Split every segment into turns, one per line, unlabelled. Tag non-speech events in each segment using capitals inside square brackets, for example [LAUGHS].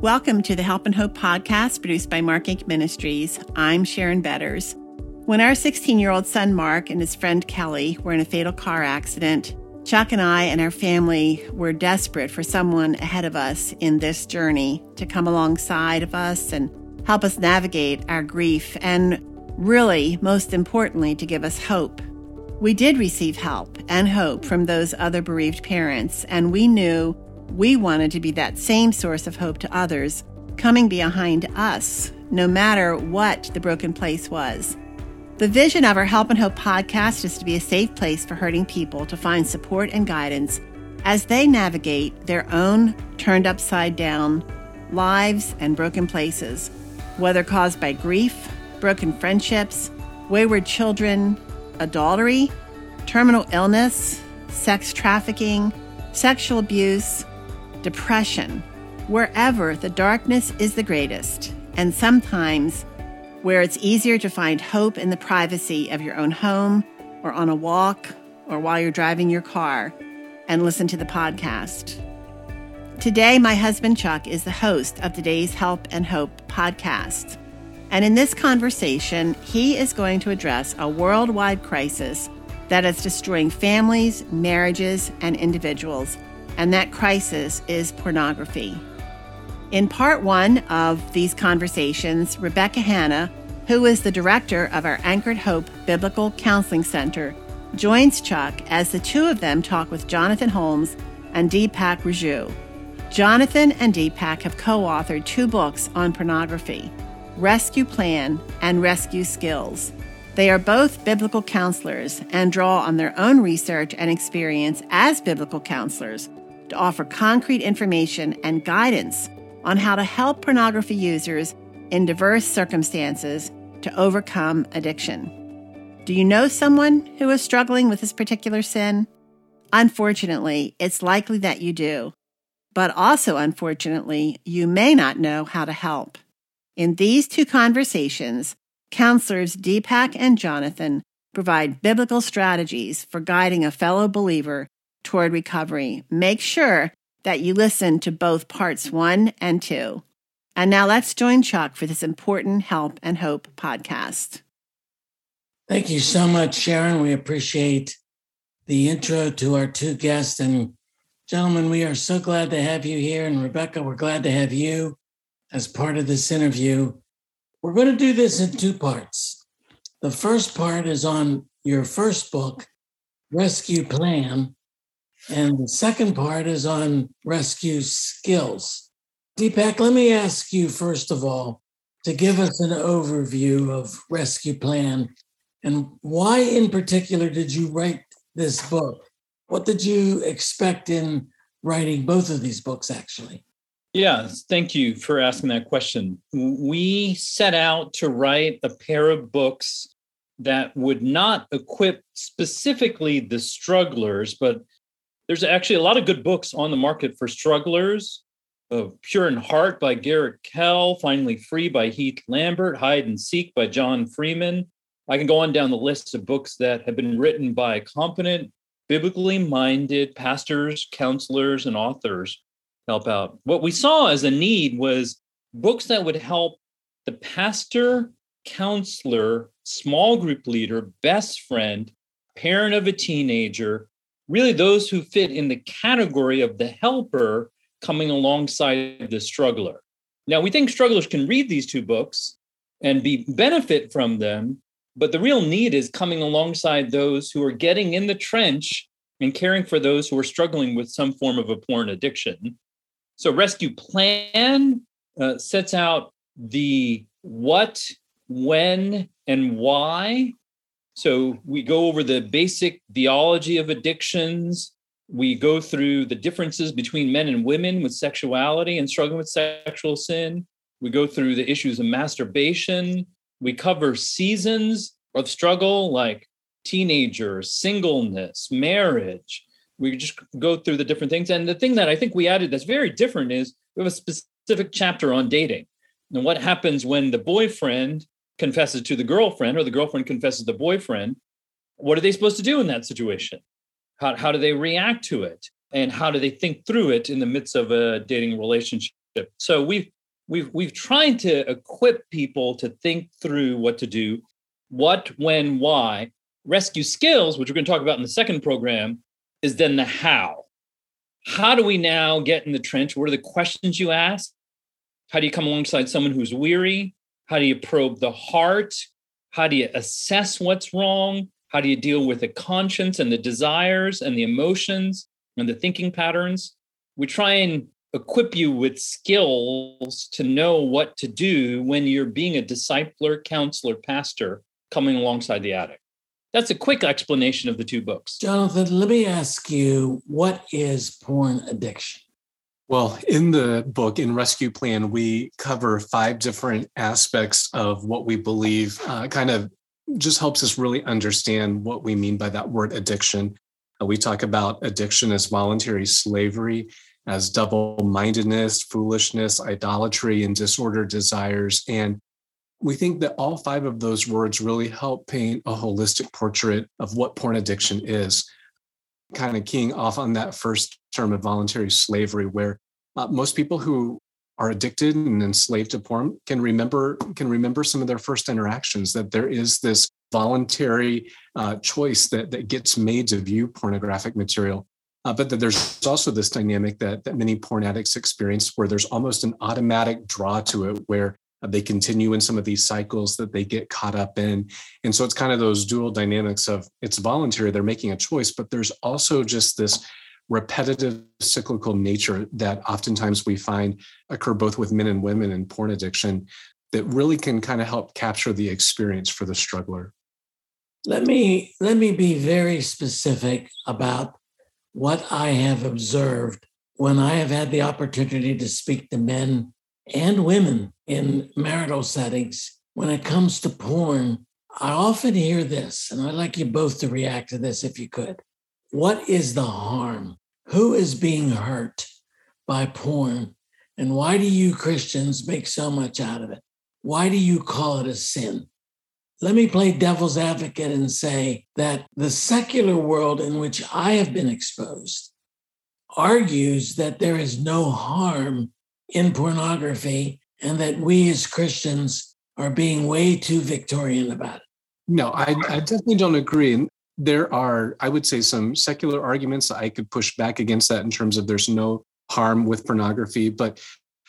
Welcome to the Help and Hope podcast produced by Mark Inc. Ministries. I'm Sharon Betters. When our 16 year old son Mark and his friend Kelly were in a fatal car accident, Chuck and I and our family were desperate for someone ahead of us in this journey to come alongside of us and help us navigate our grief and really, most importantly, to give us hope. We did receive help and hope from those other bereaved parents, and we knew we wanted to be that same source of hope to others coming behind us, no matter what the broken place was. The vision of our Help and Hope podcast is to be a safe place for hurting people to find support and guidance as they navigate their own turned upside down lives and broken places, whether caused by grief, broken friendships, wayward children, adultery, terminal illness, sex trafficking, sexual abuse, depression, wherever the darkness is the greatest, and sometimes where it's easier to find hope in the privacy of your own home or on a walk or while you're driving your car and listen to the podcast. Today, my husband Chuck is the host of today's Help and Hope podcast. And in this conversation, he is going to address a worldwide crisis that is destroying families, marriages, and individuals and that crisis is pornography. In part one of these conversations, Rebecca Hanna, who is the director of our Anchored Hope Biblical Counseling Center, joins Chuck as the two of them talk with Jonathan Holmes and Deepak Raju. Jonathan and Deepak have co authored two books on pornography Rescue Plan and Rescue Skills. They are both biblical counselors and draw on their own research and experience as biblical counselors to offer concrete information and guidance on how to help pornography users in diverse circumstances to overcome addiction. Do you know someone who is struggling with this particular sin? Unfortunately, it's likely that you do. But also, unfortunately, you may not know how to help. In these two conversations, counselors Deepak and Jonathan provide biblical strategies for guiding a fellow believer toward recovery. Make sure that you listen to both parts one and two. And now let's join Chuck for this important Help and Hope podcast.
Thank you so much, Sharon. We appreciate the intro to our two guests. And gentlemen, we are so glad to have you here. And Rebecca, we're glad to have you as part of this interview. We're going to do this in two parts. The first part is on your first book, Rescue Plan, and the second part is on rescue skills. Deepak, let me ask you, first of all, to give us an overview of Rescue Plan and why, in particular, did you write this book? What did you expect in writing both of these books, actually?
Yeah, thank you for asking that question. We set out to write a pair of books that would not equip specifically the strugglers, but there's actually a lot of good books on the market for strugglers. Uh, Pure in Heart by Garrett Kell, Finally Free by Heath Lambert, Hide and Seek by John Freeman. I can go on down the list of books that have been written by competent, biblically minded pastors, counselors, and authors help out. What we saw as a need was books that would help the pastor, counselor, small group leader, best friend, parent of a teenager really those who fit in the category of the helper coming alongside the struggler. Now, we think strugglers can read these two books and be benefit from them, but the real need is coming alongside those who are getting in the trench and caring for those who are struggling with some form of a porn addiction. So, Rescue Plan uh, sets out the what, when, and why so we go over the basic theology of addictions. We go through the differences between men and women with sexuality and struggling with sexual sin. We go through the issues of masturbation. We cover seasons of struggle like teenager, singleness, marriage. We just go through the different things. And the thing that I think we added that's very different is we have a specific chapter on dating and what happens when the boyfriend confesses to the girlfriend or the girlfriend confesses the boyfriend, what are they supposed to do in that situation? How, how do they react to it? And how do they think through it in the midst of a dating relationship? So we've we've we've tried to equip people to think through what to do, what, when, why. Rescue skills, which we're going to talk about in the second program, is then the how. How do we now get in the trench? What are the questions you ask? How do you come alongside someone who's weary? How do you probe the heart? How do you assess what's wrong? How do you deal with the conscience and the desires and the emotions and the thinking patterns? We try and equip you with skills to know what to do when you're being a discipler, counselor, pastor coming alongside the addict. That's a quick explanation of the two books.
Jonathan, let me ask you what is porn addiction?
Well, in the book, in Rescue Plan, we cover five different aspects of what we believe uh, kind of just helps us really understand what we mean by that word addiction. Uh, we talk about addiction as voluntary slavery, as double mindedness, foolishness, idolatry, and disordered desires. And we think that all five of those words really help paint a holistic portrait of what porn addiction is. Kind of keying off on that first term of voluntary slavery, where uh, most people who are addicted and enslaved to porn can remember can remember some of their first interactions. That there is this voluntary uh, choice that that gets made to view pornographic material. Uh, but that there's also this dynamic that that many porn addicts experience, where there's almost an automatic draw to it, where Uh, they continue in some of these cycles that they get caught up in. And so it's kind of those dual dynamics of it's voluntary, they're making a choice, but there's also just this repetitive cyclical nature that oftentimes we find occur both with men and women in porn addiction that really can kind of help capture the experience for the struggler.
Let me let me be very specific about what I have observed when I have had the opportunity to speak to men and women in marital settings, when it comes to porn, I often hear this, and I'd like you both to react to this if you could. What is the harm? Who is being hurt by porn? And why do you Christians make so much out of it? Why do you call it a sin? Let me play devil's advocate and say that the secular world in which I have been exposed argues that there is no harm in pornography and that we as Christians are being way too Victorian about it.
No, I, I definitely don't agree. And there are, I would say, some secular arguments I could push back against that in terms of there's no harm with pornography. But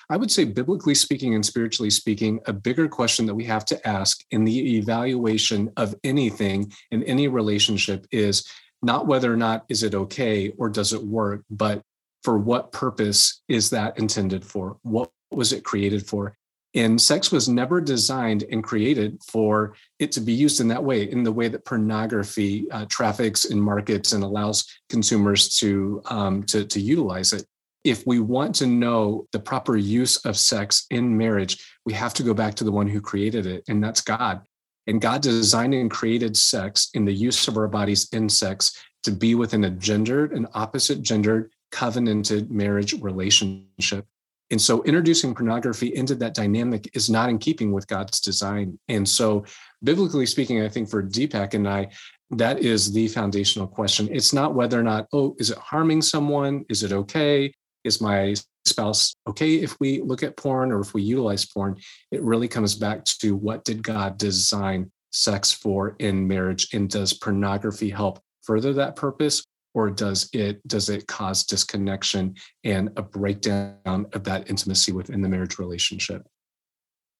I would say, biblically speaking and spiritually speaking, a bigger question that we have to ask in the evaluation of anything in any relationship is not whether or not is it okay or does it work, but for what purpose is that intended for? What was it created for? And sex was never designed and created for it to be used in that way, in the way that pornography uh, traffics in markets and allows consumers to, um, to, to utilize it. If we want to know the proper use of sex in marriage, we have to go back to the one who created it, and that's God. And God designed and created sex in the use of our bodies in sex to be within a gendered and opposite gendered covenanted marriage relationship. And so introducing pornography into that dynamic is not in keeping with God's design. And so, biblically speaking, I think for Deepak and I, that is the foundational question. It's not whether or not, oh, is it harming someone? Is it okay? Is my spouse okay if we look at porn or if we utilize porn? It really comes back to what did God design sex for in marriage? And does pornography help further that purpose? Or does it does it cause disconnection and a breakdown of that intimacy within the marriage relationship?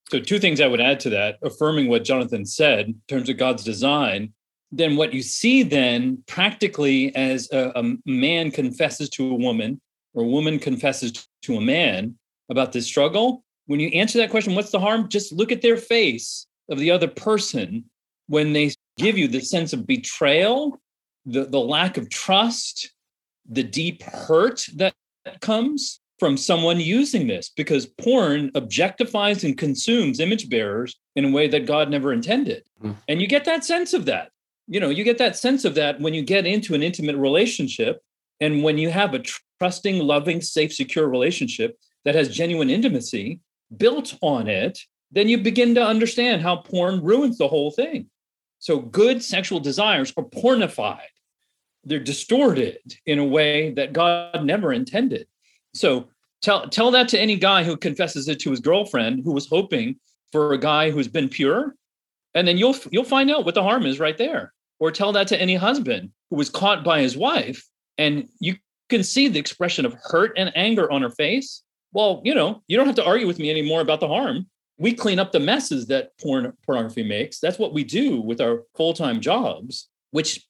So two things i would add to that affirming what jonathan said in terms of god's design then what you see then practically as a, a man confesses to a woman or a woman confesses to a man about this struggle when you answer that question what's the harm? Just look at their face of the other person when they give you the sense of betrayal the, the lack of trust, the deep hurt that comes from someone using this because porn objectifies and consumes image bearers in a way that God never intended. Mm. And you get that sense of that. You know, you get that sense of that when you get into an intimate relationship and when you have a trusting, loving, safe, secure relationship that has genuine intimacy built on it, then you begin to understand how porn ruins the whole thing. So good sexual desires are pornified. They're distorted in a way that God never intended. So Tell tell that to any guy who confesses it to his girlfriend who was hoping for a guy who's been pure, and then you'll you'll find out what the harm is right there. Or tell that to any husband who was caught by his wife, and you can see the expression of hurt and anger on her face. Well, you know, you don't have to argue with me anymore about the harm. We clean up the messes that porn, pornography makes. That's what we do with our full time jobs, which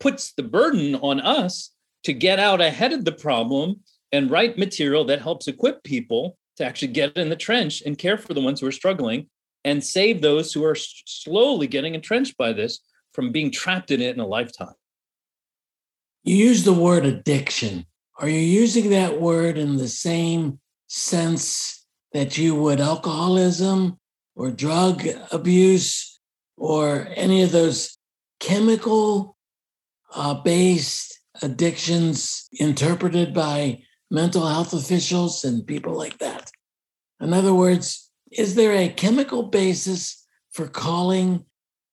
puts the burden on us to get out ahead of the problem and write material that helps equip people to actually get in the trench and care for the ones who are struggling and save those who are slowly getting entrenched by this from being trapped in it in a lifetime.
You use the word addiction. Are you using that word in the same sense that you would alcoholism or drug abuse or any of those chemical uh, based addictions interpreted by mental health officials and people like that. In other words, is there a chemical basis for calling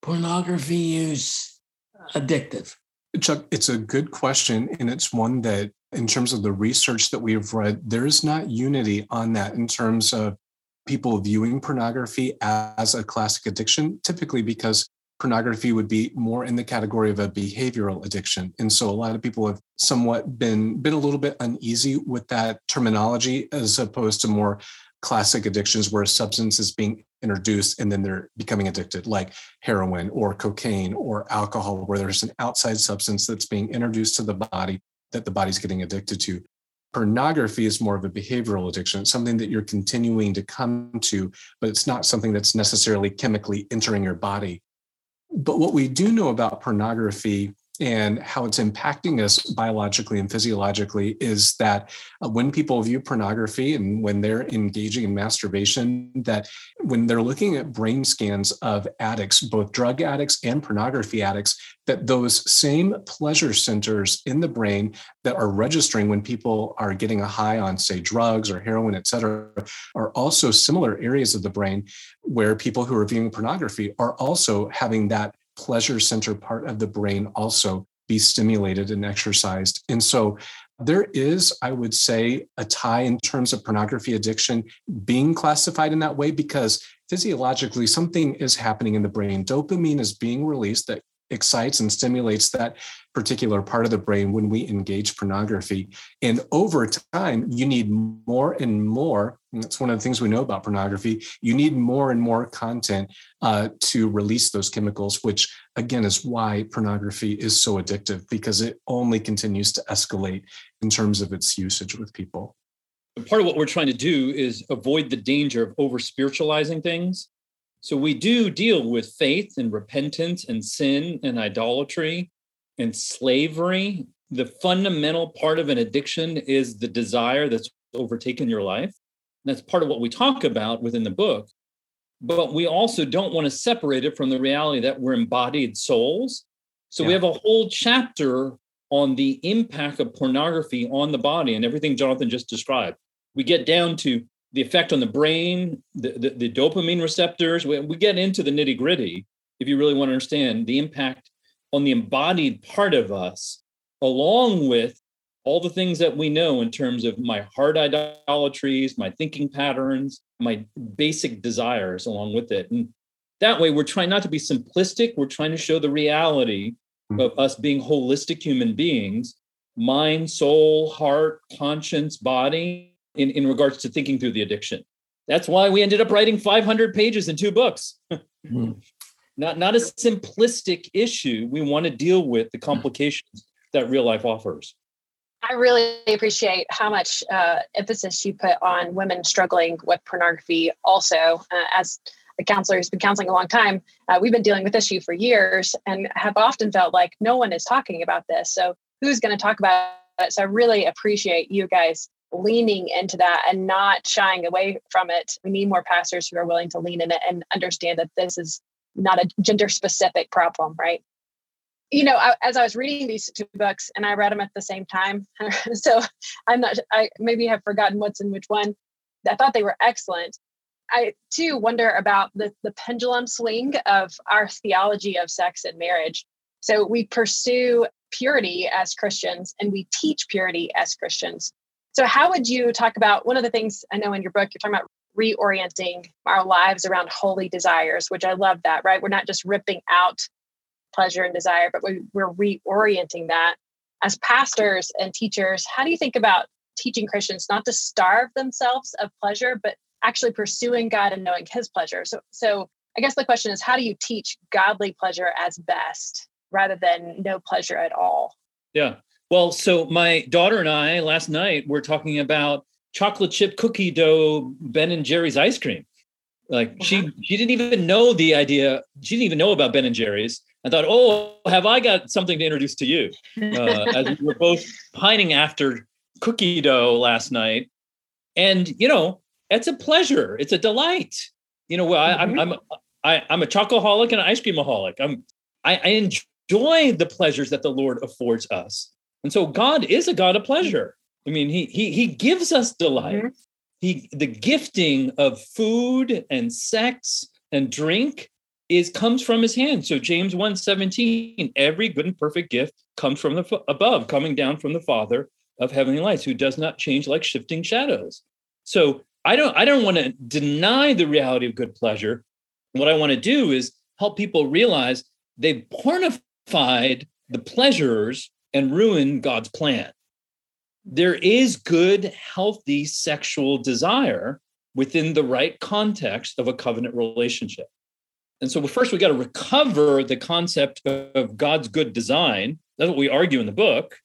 pornography use addictive?
Chuck, it's a good question. And it's one that, in terms of the research that we've read, there's not unity on that in terms of people viewing pornography as a classic addiction, typically because pornography would be more in the category of a behavioral addiction. And so a lot of people have somewhat been been a little bit uneasy with that terminology as opposed to more classic addictions where a substance is being introduced and then they're becoming addicted like heroin or cocaine or alcohol where there's an outside substance that's being introduced to the body that the body's getting addicted to. Pornography is more of a behavioral addiction it's something that you're continuing to come to but it's not something that's necessarily chemically entering your body. But what we do know about pornography and how it's impacting us biologically and physiologically is that uh, when people view pornography and when they're engaging in masturbation that when they're looking at brain scans of addicts both drug addicts and pornography addicts that those same pleasure centers in the brain that are registering when people are getting a high on say drugs or heroin et cetera are also similar areas of the brain where people who are viewing pornography are also having that pleasure center part of the brain also be stimulated and exercised. And so there is, I would say, a tie in terms of pornography addiction being classified in that way because physiologically something is happening in the brain. Dopamine is being released that excites and stimulates that particular part of the brain when we engage pornography. And over time, you need more and more. And that's one of the things we know about pornography. You need more and more content uh, to release those chemicals, which again is why pornography is so addictive because it only continues to escalate in terms of its usage with people.
Part of what we're trying to do is avoid the danger of over spiritualizing things so we do deal with faith and repentance and sin and idolatry and slavery. The fundamental part of an addiction is the desire that's overtaken your life. That's part of what we talk about within the book. But we also don't want to separate it from the reality that we're embodied souls. So yeah. we have a whole chapter on the impact of pornography on the body and everything Jonathan just described. We get down to the effect on the brain, the, the, the dopamine receptors. We, we get into the nitty gritty if you really want to understand the impact on the embodied part of us, along with all the things that we know in terms of my heart idolatries, my thinking patterns, my basic desires along with it. And that way, we're trying not to be simplistic. We're trying to show the reality mm-hmm. of us being holistic human beings mind, soul, heart, conscience, body, in, in regards to thinking through the addiction. That's why we ended up writing 500 pages in two books. [LAUGHS] Not, not a simplistic issue. We want to deal with the complications that real life offers.
I really appreciate how much uh, emphasis you put on women struggling with pornography. Also, uh, as a counselor who's been counseling a long time, uh, we've been dealing with this issue for years and have often felt like no one is talking about this. So, who's going to talk about it? So, I really appreciate you guys leaning into that and not shying away from it. We need more pastors who are willing to lean in it and understand that this is not a gender specific problem, right? You know, I, as I was reading these two books and I read them at the same time, [LAUGHS] so I'm not, I maybe have forgotten what's in which one. I thought they were excellent. I too wonder about the, the pendulum swing of our theology of sex and marriage. So we pursue purity as Christians and we teach purity as Christians So, how would you talk about one of the things I know in your book, you're talking about reorienting our lives around holy desires, which I love that, right? We're not just ripping out pleasure and desire, but we, we're reorienting that. As pastors and teachers, how do you think about teaching Christians not to starve themselves of pleasure, but actually pursuing God and knowing His pleasure? So, so I guess the question is, how do you teach godly pleasure as best rather than no pleasure at all?
Yeah. Well, so my daughter and I last night were talking about chocolate chip cookie dough Ben and Jerry's ice cream. Like she she didn't even know the idea. She didn't even know about Ben and Jerry's. I thought, oh, have I got something to introduce to you? Uh, as we were both pining after cookie dough last night, and you know, it's a pleasure. It's a delight. You know, I, mm-hmm. I'm I'm I, I'm a chocoholic and an ice creamaholic. I'm I, I enjoy the pleasures that the Lord affords us, and so God is a God of pleasure. I mean, he he he gives us delight. Mm-hmm. He the gifting of food and sex and drink is comes from his hand. So James 1:17, every good and perfect gift comes from the above, coming down from the Father of heavenly lights, who does not change like shifting shadows. So I don't I don't want to deny the reality of good pleasure. What I want to do is help people realize they've pornified the pleasures and ruined God's plan there is good, healthy sexual desire within the right context of a covenant relationship. And so, first, we got to recover the concept of God's good design. That's what we argue in the book.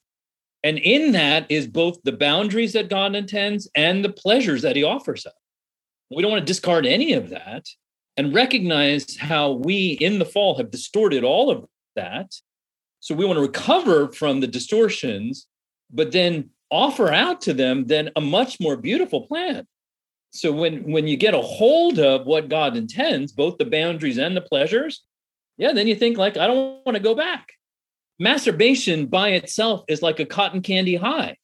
And in that is both the boundaries that God intends and the pleasures that he offers us. We don't want to discard any of that and recognize how we in the fall have distorted all of that. So we want to recover from the distortions, but then offer out to them then a much more beautiful plan. So when when you get a hold of what god intends both the boundaries and the pleasures yeah then you think like i don't want to go back. Masturbation by itself is like a cotton candy high.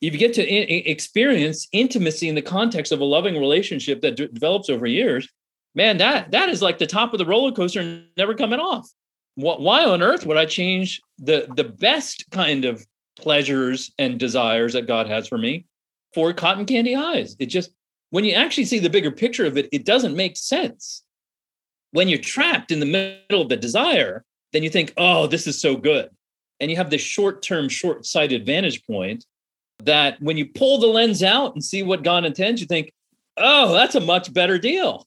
If you get to I- experience intimacy in the context of a loving relationship that d- develops over years man that that is like the top of the roller coaster never coming off. What, why on earth would i change the the best kind of pleasures and desires that God has for me for cotton candy eyes. It just, when you actually see the bigger picture of it, it doesn't make sense. When you're trapped in the middle of the desire, then you think, oh, this is so good. And you have this short term, short sighted vantage point that when you pull the lens out and see what God intends, you think, oh, that's a much better deal.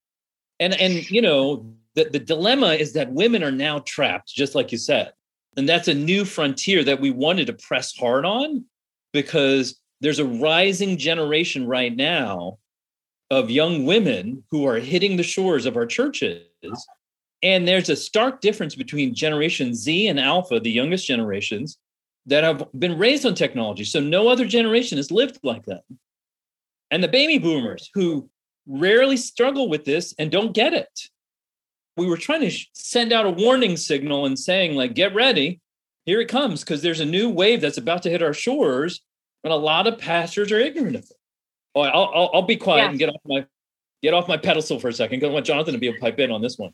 And, and you know, the, the dilemma is that women are now trapped, just like you said. And that's a new frontier that we wanted to press hard on because there's a rising generation right now of young women who are hitting the shores of our churches. And there's a stark difference between Generation Z and Alpha, the youngest generations, that have been raised on technology. So no other generation has lived like that. And the baby boomers who rarely struggle with this and don't get it we were trying to send out a warning signal and saying like get ready. Here it comes because there's a new wave that's about to hit our shores and a lot of pastors are ignorant of it. Oh i'll, I'll, I'll be quiet yeah. and get off my get off my pedestal for a second because i want jonathan to be able to pipe in on this one.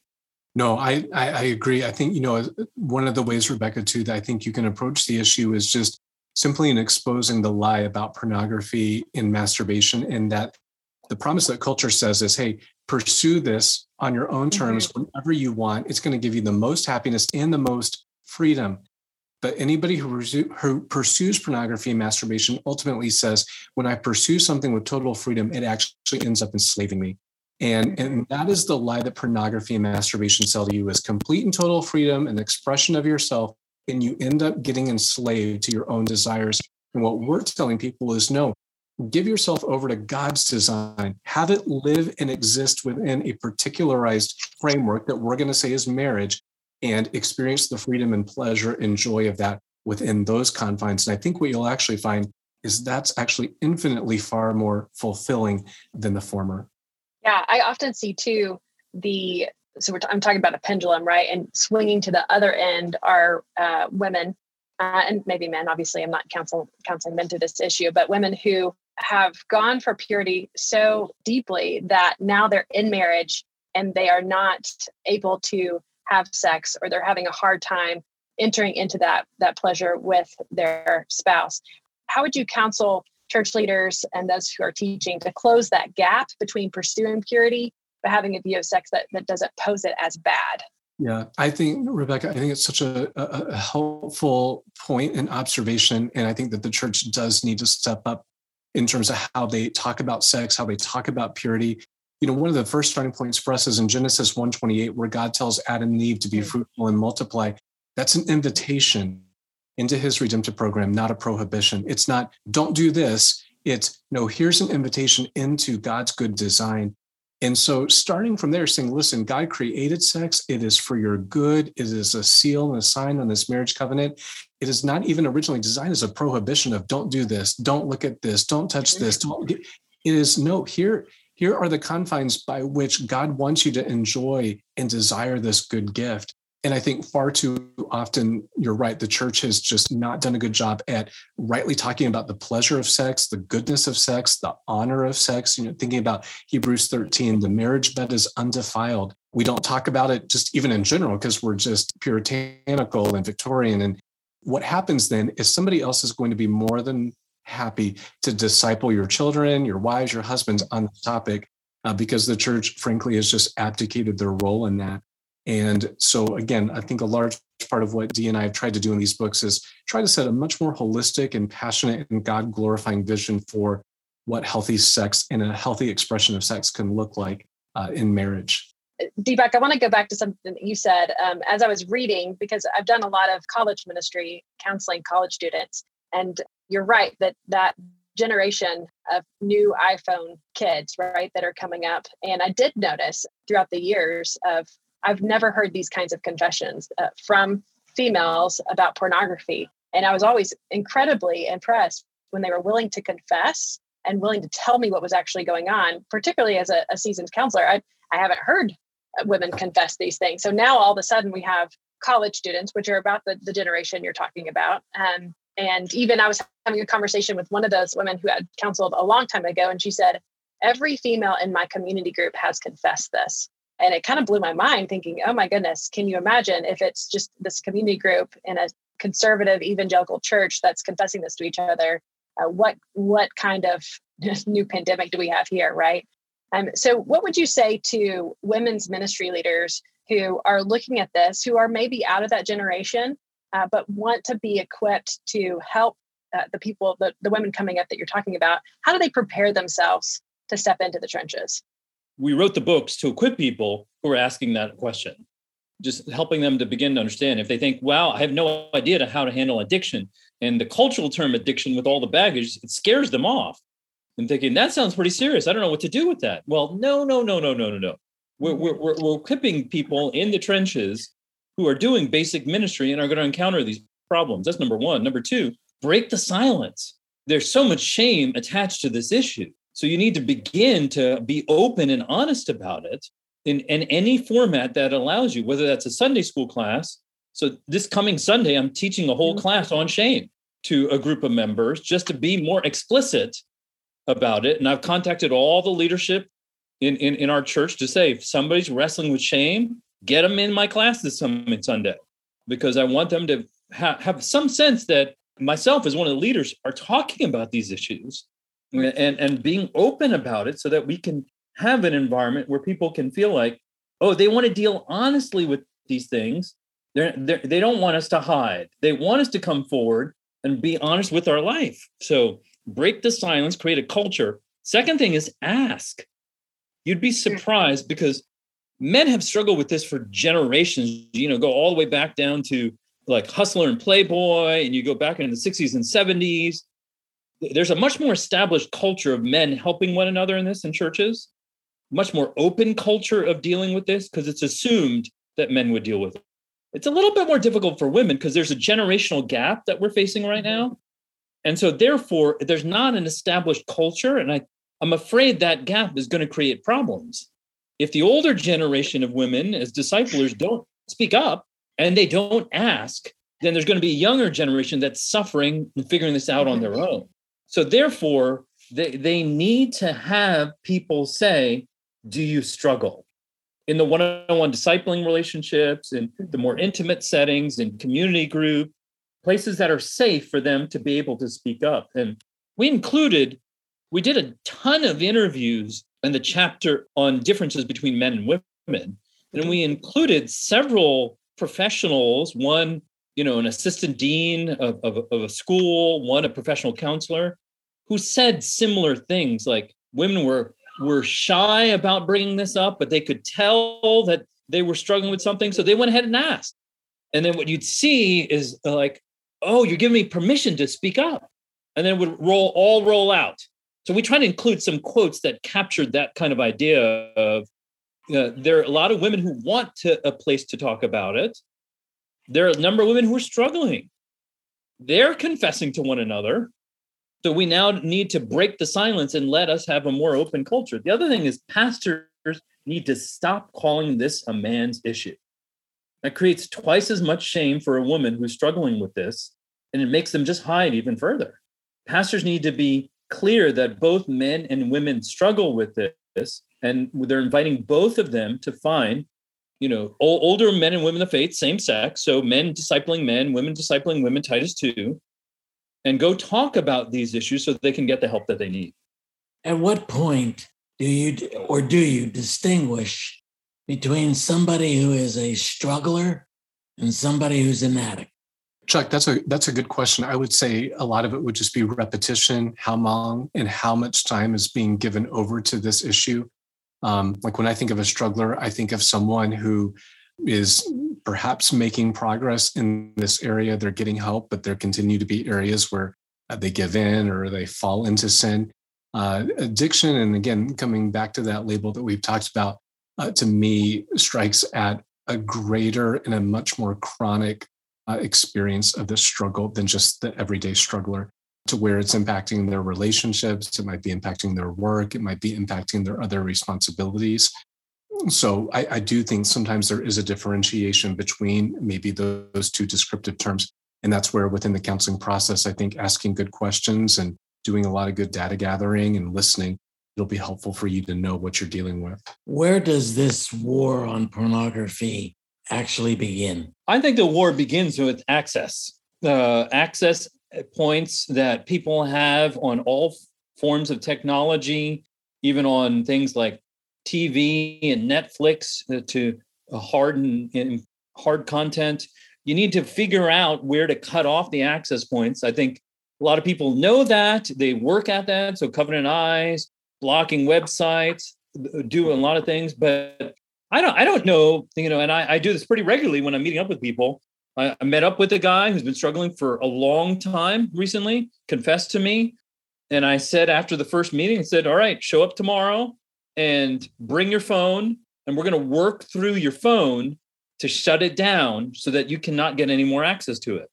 No I, I i agree. I think you know one of the ways rebecca too that i think you can approach the issue is just simply in exposing the lie about pornography and masturbation and that the promise that culture says is hey pursue this on your own terms mm-hmm. whenever you want. It's going to give you the most happiness and the most freedom. But anybody who, who pursues pornography and masturbation ultimately says, when I pursue something with total freedom, it actually ends up enslaving me. And, and that is the lie that pornography and masturbation sell to you is complete and total freedom and expression of yourself. And you end up getting enslaved to your own desires. And what we're telling people is no, give yourself over to God's design. Have it live and exist within a particularized framework that we're going to say is marriage and experience the freedom and pleasure and joy of that within those confines. And I think what you'll actually find is that's actually infinitely far more fulfilling than the former.
Yeah, I often see too the so t- I'm talking about a pendulum, right? And swinging to the other end are uh, women uh, and maybe men. Obviously, I'm not counsel, counseling men to this issue, but women who have gone for purity so deeply that now they're in marriage and they are not able to have sex or they're having a hard time entering into that that pleasure with their spouse how would you counsel church leaders and those who are teaching to close that gap between pursuing purity but having a view of sex that, that doesn't pose it as bad.
Yeah, I think, Rebecca, I think it's such a, a, helpful point and observation. And I think that the church does need to step up in terms of how they talk about sex, how they talk about purity. You know, one of the first starting points for us is in Genesis 128, where God tells Adam and Eve to be mm. fruitful and multiply. That's an invitation into his redemptive program, not a prohibition. It's not, don't do this. It's, no, here's an invitation into God's good design and so, starting from there, saying, listen, God created sex. It is for your good. It is a seal and a sign on this marriage covenant. It is not even originally designed as a prohibition of don't do this, don't look at this, don't touch this. Mm-hmm. Don't. It is no, here, here are the confines by which God wants you to enjoy and desire this good gift. And I think far too often, you're right, the church has just not done a good job at rightly talking about the pleasure of sex, the goodness of sex, the honor of sex. You know, thinking about Hebrews 13, the marriage bed is undefiled. We don't talk about it just even in general because we're just puritanical and Victorian. And what happens then is somebody else is going to be more than happy to disciple your children, your wives, your husbands on the topic uh, because the church, frankly, has just abdicated their role in that. And so, again, I think a large part of what Dee and I have tried to do in these books is try to set a much more holistic and passionate and God glorifying vision for what healthy sex and a healthy expression of sex can look like uh, in marriage.
Deepak, I want to go back to something that you said um, as I was reading, because I've done a lot of college ministry counseling college students. And you're right that that generation of new iPhone kids, right, that are coming up. And I did notice throughout the years of I've never heard these kinds of confessions uh, from females about pornography. And I was always incredibly impressed when they were willing to confess and willing to tell me what was actually going on, particularly as a, a seasoned counselor. I, I haven't heard women confess these things. So now all of a sudden we have college students, which are about the, the generation you're talking about. Um, and even I was having a conversation with one of those women who had counseled a long time ago, and she said, Every female in my community group has confessed this. And it kind of blew my mind thinking, oh my goodness, can you imagine if it's just this community group in a conservative evangelical church that's confessing this to each other? Uh, what what kind of [LAUGHS] new pandemic do we have here, right? Um, so, what would you say to women's ministry leaders who are looking at this, who are maybe out of that generation, uh, but want to be equipped to help uh, the people, the, the women coming up that you're talking about? How do they prepare themselves to step into the trenches?
We wrote the books to equip people who are asking that question, just helping them to begin to understand. If they think, wow, I have no idea to how to handle addiction, and the cultural term addiction with all the baggage, it scares them off. And thinking, that sounds pretty serious. I don't know what to do with that. Well, no, no, no, no, no, no, no. We're, we're, we're, we're equipping people in the trenches who are doing basic ministry and are going to encounter these problems. That's number one. Number two, break the silence. There's so much shame attached to this issue. So you need to begin to be open and honest about it in, in any format that allows you, whether that's a Sunday school class. So this coming Sunday, I'm teaching a whole mm-hmm. class on shame to a group of members just to be more explicit about it. And I've contacted all the leadership in, in, in our church to say if somebody's wrestling with shame, get them in my class this coming Sunday because I want them to ha- have some sense that myself as one of the leaders are talking about these issues and and being open about it so that we can have an environment where people can feel like oh they want to deal honestly with these things. They're, they're, they don't want us to hide. They want us to come forward and be honest with our life. So break the silence create a culture. Second thing is ask. You'd be mm. surprised because men have struggled with this for generations. You know go all the way back down to like hustler and playboy and you go back into the 60s and 70s there's a much more established culture of men helping one another in this in churches much more open culture of dealing with this because it's assumed that men would deal with it. It's a little bit more difficult for women because there's a generational gap that we're facing right mm-hmm. now. And so therefore there's not an established culture and i i'm afraid that gap is going to create problems. If the older generation of women as disciplers don't speak up and they don't ask then there's going to be a younger generation that's suffering and figuring this out on mm-hmm. their own so therefore, they, they need to have people say, do you struggle? In the one-on-one discipling relationships, in the more intimate settings, in community group, places that are safe for them to be able to speak up. And we included, we did a ton of interviews in the chapter on differences between men and women. And we included several professionals, one, you know, an assistant dean of, of, of a school, one a professional counselor, who said similar things like women were were shy about bringing this up, but they could tell that they were struggling with something. So they went ahead and asked. And then what you'd see is like, oh, you're giving me permission to speak up. And then it would roll all roll out. So we try to include some quotes that captured that kind of idea of uh, there are a lot of women who want to, a place to talk about it. There are a number of women who are struggling. They're confessing to one another. So we now need to break the silence and let us have a more open culture. The other thing is pastors need to stop calling this a man's issue. That creates twice as much shame for a woman who's struggling with this, and it makes them just hide even further. Pastors need to be clear that both men and women struggle with this, and they're inviting both of them to find, you know, older men and women of faith, same sex, so men discipling men, women discipling women, Titus 2, and go talk about these issues so they can get the help that they need.
At what point do you or do you distinguish between somebody who is a struggler and somebody who's an addict?
Chuck, that's a that's a good question. I would say a lot of it would just be repetition, how long and how much time is being given over to this issue. Um, like when I think of a struggler, I think of someone who is perhaps making progress in this area. They're getting help, but there continue to be areas where uh, they give in or they fall into sin. Uh, addiction, and again, coming back to that label that we've talked about, uh, to me strikes at a greater and a much more chronic uh, experience of the struggle than just the everyday struggler to where it's impacting their relationships it might be impacting their work it might be impacting their other responsibilities. So I, I, do think sometimes there is a differentiation between maybe those two descriptive terms and that's where within the counseling process i think asking good questions and doing a lot of good data gathering and listening it'll be helpful for you to know what you're dealing with.
Where does this war on pornography actually begin?
I think the war begins with access. Uh, access points that people have on all forms of technology even on things like TV and Netflix uh, to harden hard content. You need to figure out where to cut off the access points. I think a lot of people know that they work at that. So Covenant Eyes, blocking websites, doing a lot of things, but I don't I don't know, you know, and I, I do this pretty regularly when I'm meeting up with people. I, I met up with a guy who's been struggling for a long time recently, confessed to me. And I said after the first meeting, I said, All right, show up tomorrow and bring your phone and we're going to work through your phone to shut it down so that you cannot get any more access to it.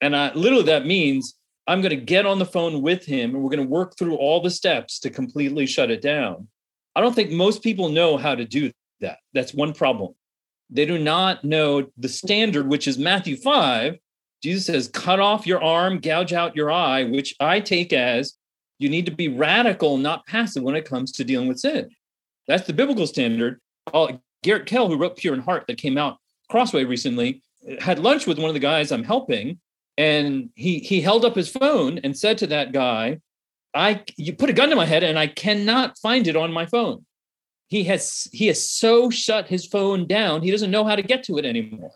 And I, literally, that means I'm going to get on the phone with him and we're going to work through all the steps to completely shut it down. I don't think most people know how to do that. That's one problem. They do not know the standard, which is Matthew 5. Jesus says, cut off your arm, gouge out your eye, which I take as you need to be radical, not passive when it comes to dealing with sin. That's the biblical standard. Uh, Garrett Kell, who wrote Pure in Heart, that came out Crossway recently, had lunch with one of the guys I'm helping, and he he held up his phone and said to that guy, "I you put a gun to my head, and I cannot find it on my phone." He has he has so shut his phone down, he doesn't know how to get to it anymore.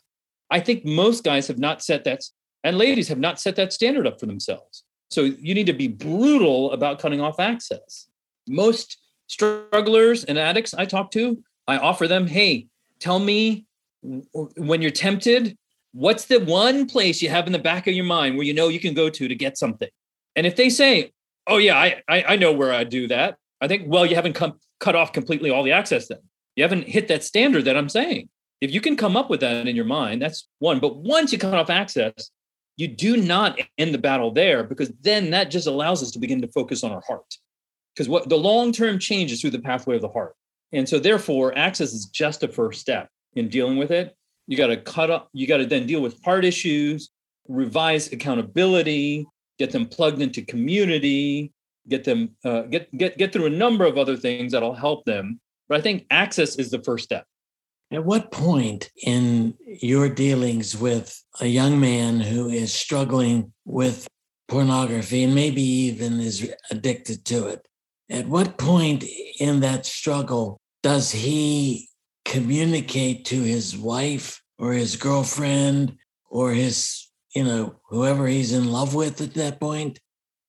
I think most guys have not set that, and ladies have not set that standard up for themselves. So you need to be brutal about cutting off access. Most strugglers and addicts I talk to, I offer them, hey, tell me when you're tempted, what's the one place you have in the back of your mind where you know you can go to to get something? And if they say, oh, yeah, I, I, I know where I do that, I think, well, you haven't come, cut off completely all the access then. You haven't hit that standard that I'm saying. If you can come up with that in your mind, that's one. But once you cut off access, you do not end the battle there because then that just allows us to begin to focus on our heart. Because what the long-term change is through the pathway of the heart. And so therefore, access is just a first step in dealing with it. You got to cut up, you got to then deal with heart issues, revise accountability, get them plugged into community, get them uh, get get get through a number of other things that'll help them. But I think access is the first step.
At what point in your dealings with a young man who is struggling with pornography and maybe even is addicted to it. At what point in that struggle does he communicate to his wife or his girlfriend or his, you know, whoever he's in love with at that point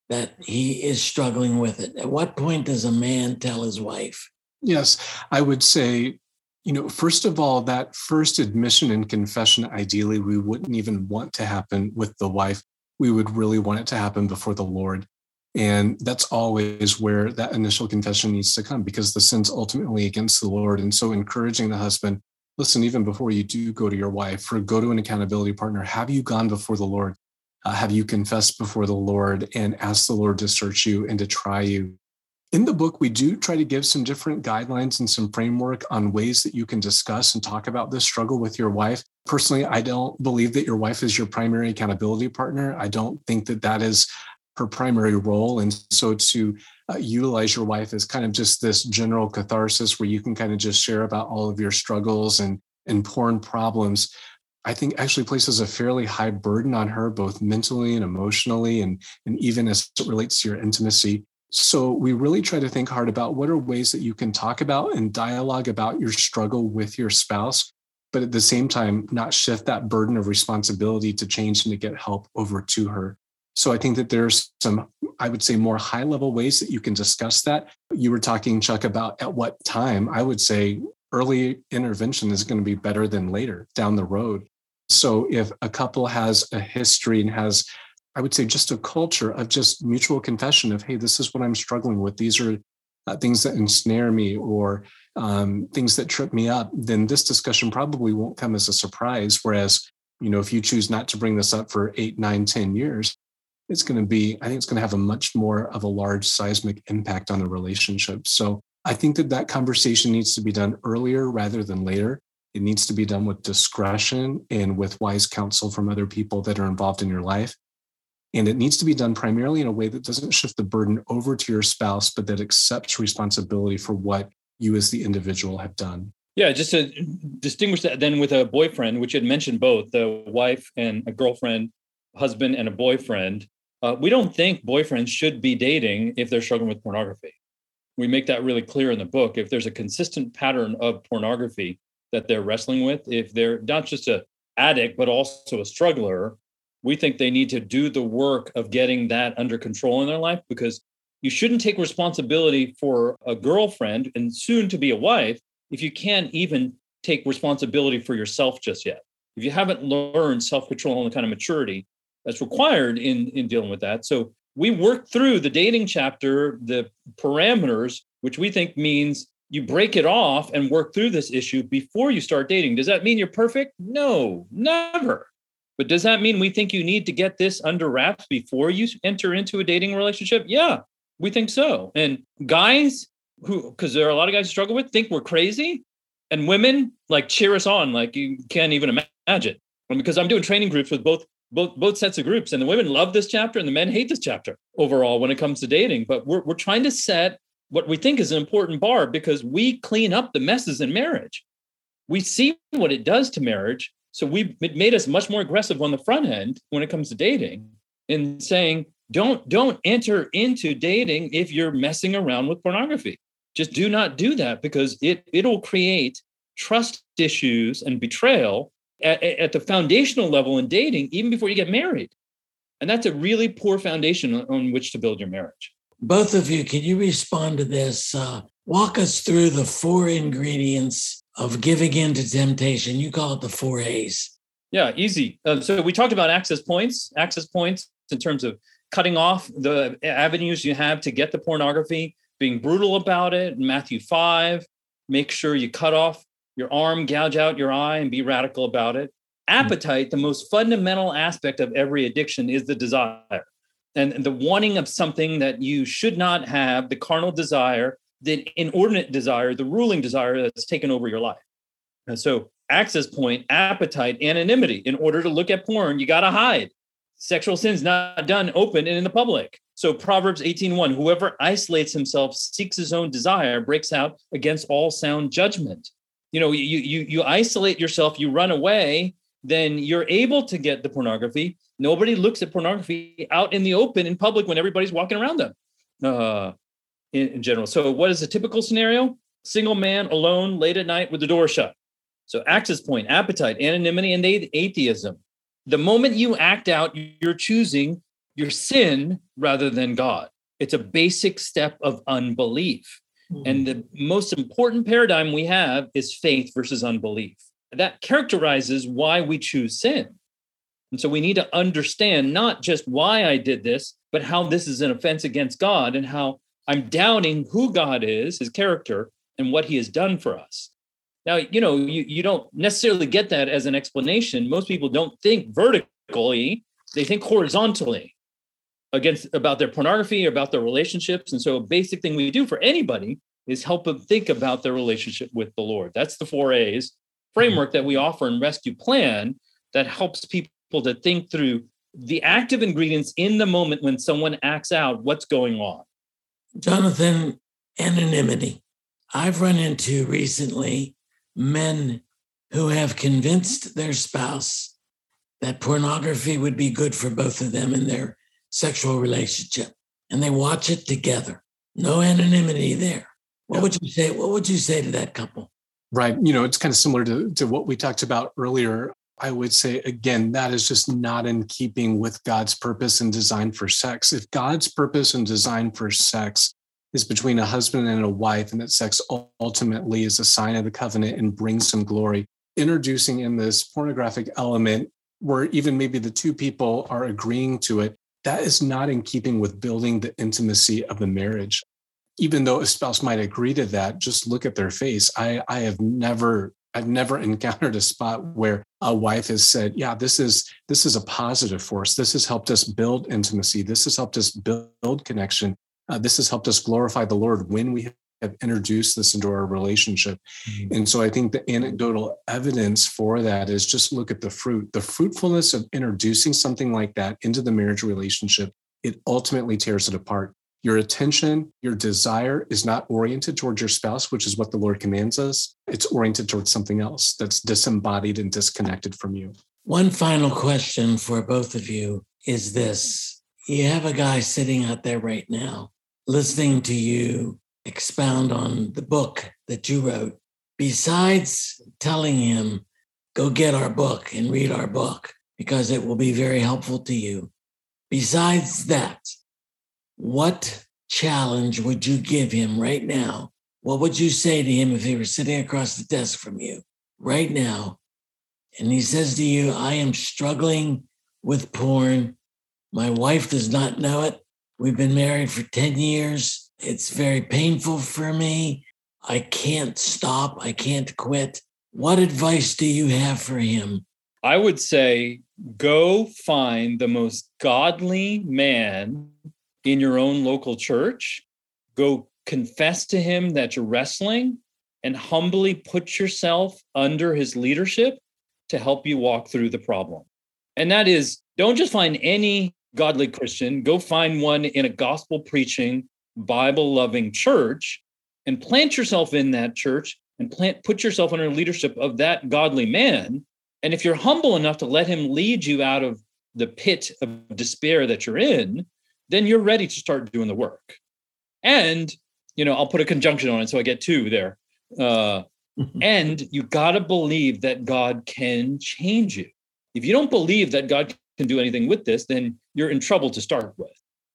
that he is struggling with it? At what point does a man tell his wife?
Yes, I would say, you know, first of all, that first admission and confession, ideally, we wouldn't even want to happen with the wife. We would really want it to happen before the Lord. And that's always where that initial confession needs to come because the sin's ultimately against the Lord. And so encouraging the husband, listen, even before you do go to your wife or go to an accountability partner, have you gone before the Lord? Uh, have you confessed before the Lord and asked the Lord to search you and to try you? In the book, we do try to give some different guidelines and some framework on ways that you can discuss and talk about this struggle with your wife. Personally, I don't believe that your wife is your primary accountability partner. I don't think that that is her primary role. And so to uh, utilize your wife as kind of just this general catharsis where you can kind of just share about all of your struggles and, and porn problems, I think actually places a fairly high burden on her, both mentally and emotionally, and, and even as it relates to your intimacy. So we really try to think hard about what are ways that you can talk about and dialogue about your struggle with your spouse, but at the same time, not shift that burden of responsibility to change and to get help over to her. So I think that there's some, I would say, more high level ways that you can discuss that. You were talking, Chuck, about at what time. I would say early intervention is going to be better than later down the road. So if a couple has a history and has I would say just a culture of just mutual confession of, hey, this is what I'm struggling with. These are uh, things that ensnare me or um, things that trip me up. Then this discussion probably won't come as a surprise. Whereas, you know, if you choose not to bring this up for eight, nine, ten years, it's going to be, I think it's going to have a much more of a large seismic impact on the relationship. So I think that that conversation needs to be done earlier rather than later. It needs to be done with discretion and with wise counsel from other people that are involved in your life. And it needs to be done primarily in a way that doesn't shift the burden over to your spouse, but that accepts responsibility for what you as the individual have done.
Yeah, just to distinguish that then with a boyfriend, which had mentioned both the wife and a girlfriend, husband and a boyfriend. Uh, we don't think boyfriends should be dating if they're struggling with pornography. We make that really clear in the book. If there's a consistent pattern of pornography that they're wrestling with, if they're not just a addict but also a struggler, we think they need to do the work of getting that under control in their life because you shouldn't take responsibility for a girlfriend and soon to be a wife if you can't even take responsibility for yourself just yet. If you haven't learned self control and the kind of maturity that's required in, in dealing with that. So we work through the dating chapter, the parameters, which we think means you break it off and work through this issue before you start dating. Does that mean you're perfect? No, never. But does that mean we think you need to get this under wraps before you enter into a dating relationship? Yeah, we think so. And guys who, because there are a lot of guys who struggle with, think we're crazy. And women like cheer us on, like you can't even imagine. Because I'm doing training groups with both both both sets of groups, and the women love this chapter and the men hate this chapter overall when it comes to dating. But we're we're trying to set what we think is an important bar because we clean up the messes in marriage. We see what it does to marriage so we it made us much more aggressive on the front end when it comes to dating and saying, don't don't enter into dating if you're messing around with pornography. Just do not do that because it it'll create trust issues and betrayal at, at the foundational level in dating, even before you get married. And that's a really poor foundation on which to build your marriage.
Both of you, can you respond to this? Uh, walk us through the four ingredients of giving in to temptation. You call it the four A's.
Yeah, easy. Uh, so we talked about access points, access points in terms of cutting off the avenues you have to get the pornography, being brutal about it. Matthew 5, make sure you cut off your arm, gouge out your eye, and be radical about it. Appetite, the most fundamental aspect of every addiction, is the desire. And the wanting of something that you should not have, the carnal desire, the inordinate desire, the ruling desire that's taken over your life. And so, access point, appetite, anonymity. In order to look at porn, you got to hide. Sexual sin's not done open and in the public. So Proverbs 18:1, whoever isolates himself seeks his own desire, breaks out against all sound judgment. You know, you you you isolate yourself, you run away, then you're able to get the pornography. Nobody looks at pornography out in the open in public when everybody's walking around them uh, in, in general. So, what is a typical scenario? Single man alone late at night with the door shut. So, access point, appetite, anonymity, and atheism. The moment you act out, you're choosing your sin rather than God. It's a basic step of unbelief. Mm-hmm. And the most important paradigm we have is faith versus unbelief. That characterizes why we choose sin. And so we need to understand not just why I did this, but how this is an offense against God and how I'm doubting who God is, his character, and what he has done for us. Now, you know, you, you don't necessarily get that as an explanation. Most people don't think vertically, they think horizontally against about their pornography, about their relationships. And so a basic thing we do for anybody is help them think about their relationship with the Lord. That's the four A's mm-hmm. framework that we offer in Rescue Plan that helps people to think through the active ingredients in the moment when someone acts out what's going on.
Jonathan, anonymity. I've run into recently men who have convinced their spouse that pornography would be good for both of them in their sexual relationship and they watch it together no anonymity there what would you say what would you say to that couple
right you know it's kind of similar to, to what we talked about earlier I would say again, that is just not in keeping with God's purpose and design for sex. If God's purpose and design for sex is between a husband and a wife, and that sex ultimately is a sign of the covenant and brings some glory, introducing in this pornographic element where even maybe the two people are agreeing to it, that is not in keeping with building the intimacy of the marriage. Even though a spouse might agree to that, just look at their face. I, I have never I've never [LAUGHS] encountered a spot where a wife has said, "Yeah, this is this is a positive force. This has helped us build intimacy. This has helped us build connection. Uh, this has helped us glorify the Lord when we have introduced this into our relationship." Mm-hmm. And so, I think the anecdotal evidence for that is just look at the fruit, the fruitfulness of introducing something like that into the marriage relationship. It ultimately tears it apart. Your attention, your desire is not oriented towards your spouse, which is what the Lord commands us. It's oriented towards something else that's disembodied and disconnected from you.
One final question for both of you is this You have a guy sitting out there right now listening to you expound on the book that you wrote. Besides telling him, go get our book and read our book because it will be very helpful to you. Besides that, what challenge would you give him right now? What would you say to him if he were sitting across the desk from you right now? And he says to you, I am struggling with porn. My wife does not know it. We've been married for 10 years. It's very painful for me. I can't stop. I can't quit. What advice do you have for him?
I would say go find the most godly man in your own local church, go confess to him that you're wrestling and humbly put yourself under his leadership to help you walk through the problem. And that is don't just find any godly Christian, go find one in a gospel preaching, Bible loving church and plant yourself in that church and plant put yourself under leadership of that godly man. And if you're humble enough to let him lead you out of the pit of despair that you're in, then you're ready to start doing the work. And, you know, I'll put a conjunction on it so I get two there. Uh, [LAUGHS] and you got to believe that God can change you. If you don't believe that God can do anything with this, then you're in trouble to start with.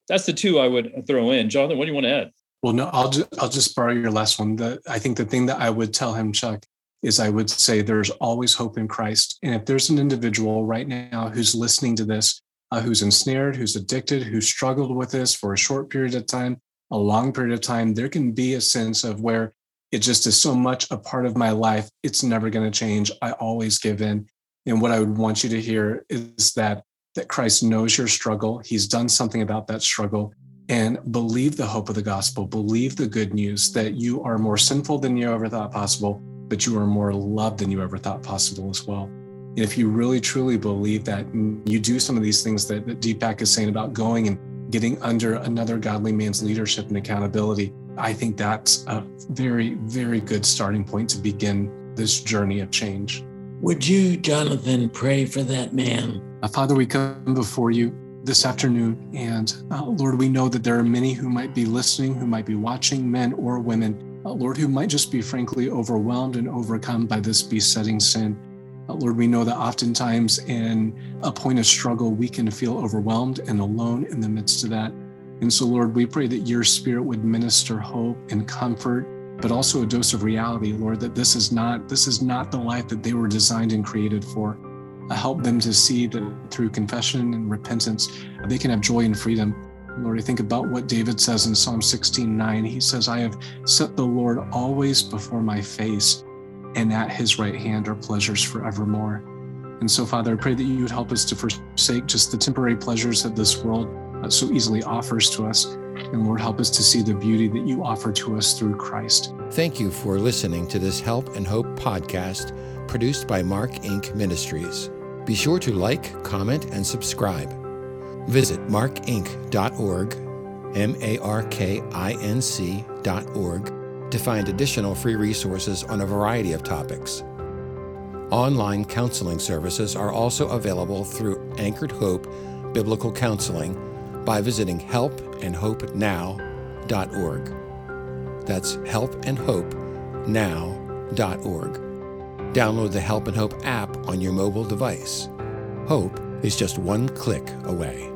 That's the two I would throw in. Jonathan, what do you want to add?
Well, no, I'll just I'll just borrow your last one. The, I think the thing that I would tell him, Chuck, is I would say there's always hope in Christ. And if there's an individual right now who's listening to this uh, who's ensnared, who's addicted, who struggled with this for a short period of time, a long period of time, there can be a sense of where it just is so much a part of my life, it's never going to change. I always give in. And what I would want you to hear is that that Christ knows your struggle. He's done something about that struggle. And believe the hope of the gospel, believe the good news that you are more sinful than you ever thought possible, but you are more loved than you ever thought possible as well if you really truly believe that you do some of these things that, that Deepak is saying about going and getting under another godly man's leadership and accountability, I think that's a very, very good starting point to begin this journey of change.
Would you, Jonathan, pray for that man?
Uh, Father, we come before you this afternoon, and uh, Lord, we know that there are many who might be listening, who might be watching, men or women, uh, Lord, who might just be frankly overwhelmed and overcome by this besetting sin. Uh, Lord, we know that oftentimes in a point of struggle, we can feel overwhelmed and alone in the midst of that. And so, Lord, we pray that your spirit would minister hope and comfort but also a dose of reality, Lord, that this is not this is not the life that they were designed and created for. Uh, help them to see that through confession and repentance, they can have joy and freedom. Lord, I think about what David says in Psalm 16 9. He says, I have set the Lord always before my face, and at his right hand are pleasures forevermore. And so, Father, I pray that you would help us to forsake just the temporary pleasures that this world uh, so easily offers to us and Lord, help us to see the beauty that you offer to us through Christ.
Thank you for listening to this Help and Hope podcast produced by Mark Inc. Ministries. Be sure to like, comment, and subscribe. Visit markinc.org, M A R K I N C.org, to find additional free resources on a variety of topics. Online counseling services are also available through Anchored Hope Biblical Counseling by visiting helpandhopenow.org. That's helpandhopenow.org. Download the Help and Hope app on your mobile device. Hope is just one click away.